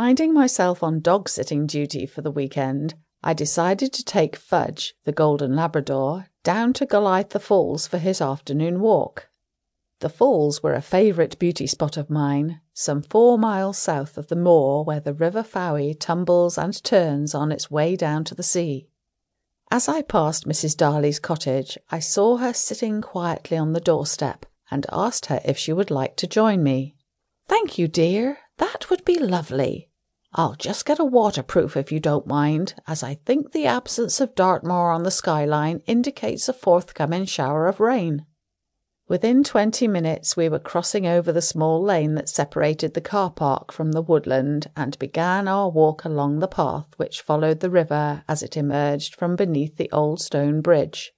Finding myself on dog sitting duty for the weekend, I decided to take Fudge, the golden Labrador, down to Golitha Falls for his afternoon walk. The falls were a favourite beauty spot of mine, some four miles south of the moor where the River Fowey tumbles and turns on its way down to the sea. As I passed Mrs. Darley's cottage, I saw her sitting quietly on the doorstep, and asked her if she would like to join me. "Thank you, dear. That would be lovely. I'll just get a waterproof if you don't mind, as I think the absence of Dartmoor on the skyline indicates a forthcoming shower of rain." Within twenty minutes we were crossing over the small lane that separated the car park from the woodland, and began our walk along the path which followed the river as it emerged from beneath the old stone bridge.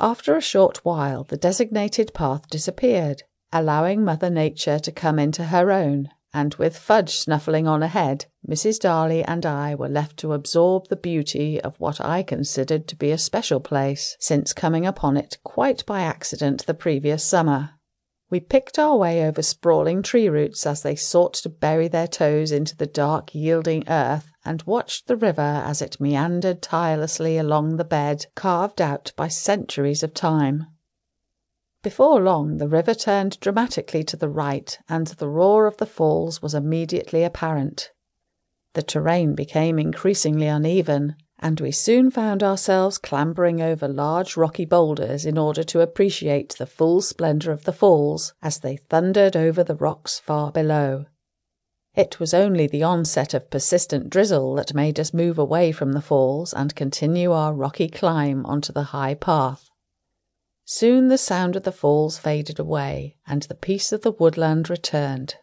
After a short while the designated path disappeared, allowing Mother Nature to come into her own, and with Fudge snuffling on ahead, Mrs. Darley and I were left to absorb the beauty of what I considered to be a special place, since coming upon it quite by accident the previous summer. We picked our way over sprawling tree roots as they sought to bury their toes into the dark, yielding earth, and watched the river as it meandered tirelessly along the bed carved out by centuries of time. Before long the river turned dramatically to the right, and the roar of the falls was immediately apparent. The terrain became increasingly uneven, and we soon found ourselves clambering over large rocky boulders in order to appreciate the full splendour of the falls as they thundered over the rocks far below. It was only the onset of persistent drizzle that made us move away from the falls and continue our rocky climb onto the high path. Soon the sound of the falls faded away, and the peace of the woodland returned.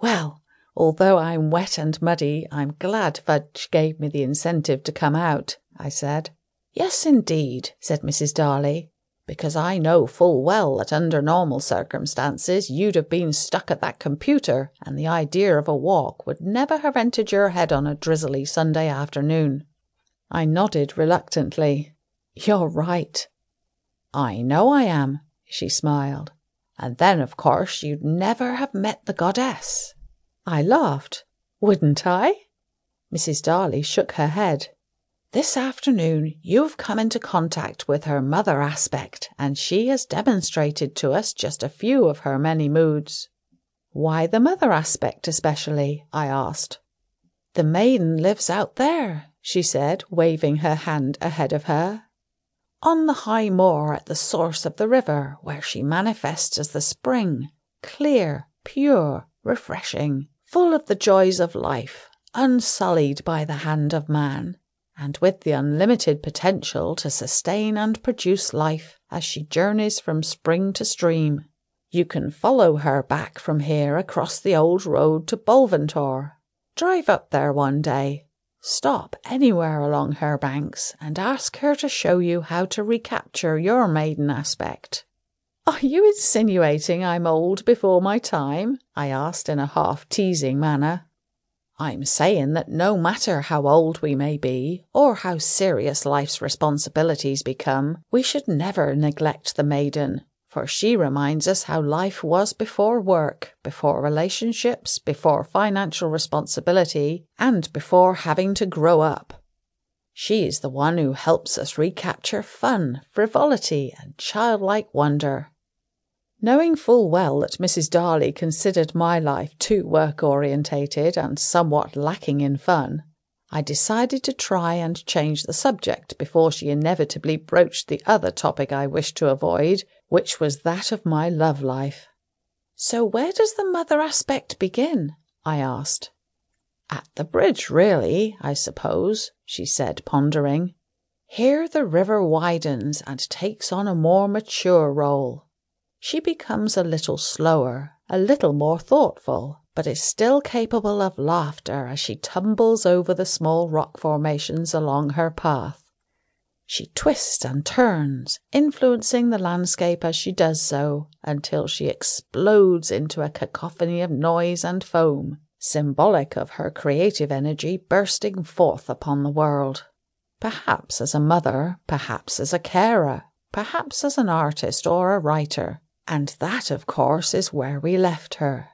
Well, although I'm wet and muddy, I'm glad Fudge gave me the incentive to come out, I said. Yes, indeed, said Mrs. Darley, because I know full well that under normal circumstances you'd have been stuck at that computer, and the idea of a walk would never have entered your head on a drizzly Sunday afternoon. I nodded reluctantly. You're right. I know I am, she smiled. And then, of course, you'd never have met the goddess. I laughed. Wouldn't I? Mrs. Darley shook her head. This afternoon you've come into contact with her mother aspect, and she has demonstrated to us just a few of her many moods. Why the mother aspect especially? I asked. The maiden lives out there, she said, waving her hand ahead of her on the high moor at the source of the river, where she manifests as the spring, clear, pure, refreshing, full of the joys of life, unsullied by the hand of man, and with the unlimited potential to sustain and produce life as she journeys from spring to stream. You can follow her back from here across the old road to Bolventor. Drive up there one day Stop anywhere along her banks and ask her to show you how to recapture your maiden aspect. Are you insinuating I'm old before my time? I asked in a half teasing manner. I'm saying that no matter how old we may be, or how serious life's responsibilities become, we should never neglect the maiden, for she reminds us how life was before work, before relationships, before financial responsibility, and before having to grow up. She is the one who helps us recapture fun, frivolity, and childlike wonder. Knowing full well that Mrs. Darley considered my life too work orientated and somewhat lacking in fun, I decided to try and change the subject before she inevitably broached the other topic I wished to avoid, which was that of my love life. So, where does the mother aspect begin? I asked. At the bridge, really, I suppose, she said, pondering. Here the river widens and takes on a more mature role. She becomes a little slower, a little more thoughtful, but is still capable of laughter as she tumbles over the small rock formations along her path. She twists and turns, influencing the landscape as she does so, until she explodes into a cacophony of noise and foam, symbolic of her creative energy bursting forth upon the world. Perhaps as a mother, perhaps as a carer, perhaps as an artist or a writer. And that, of course, is where we left her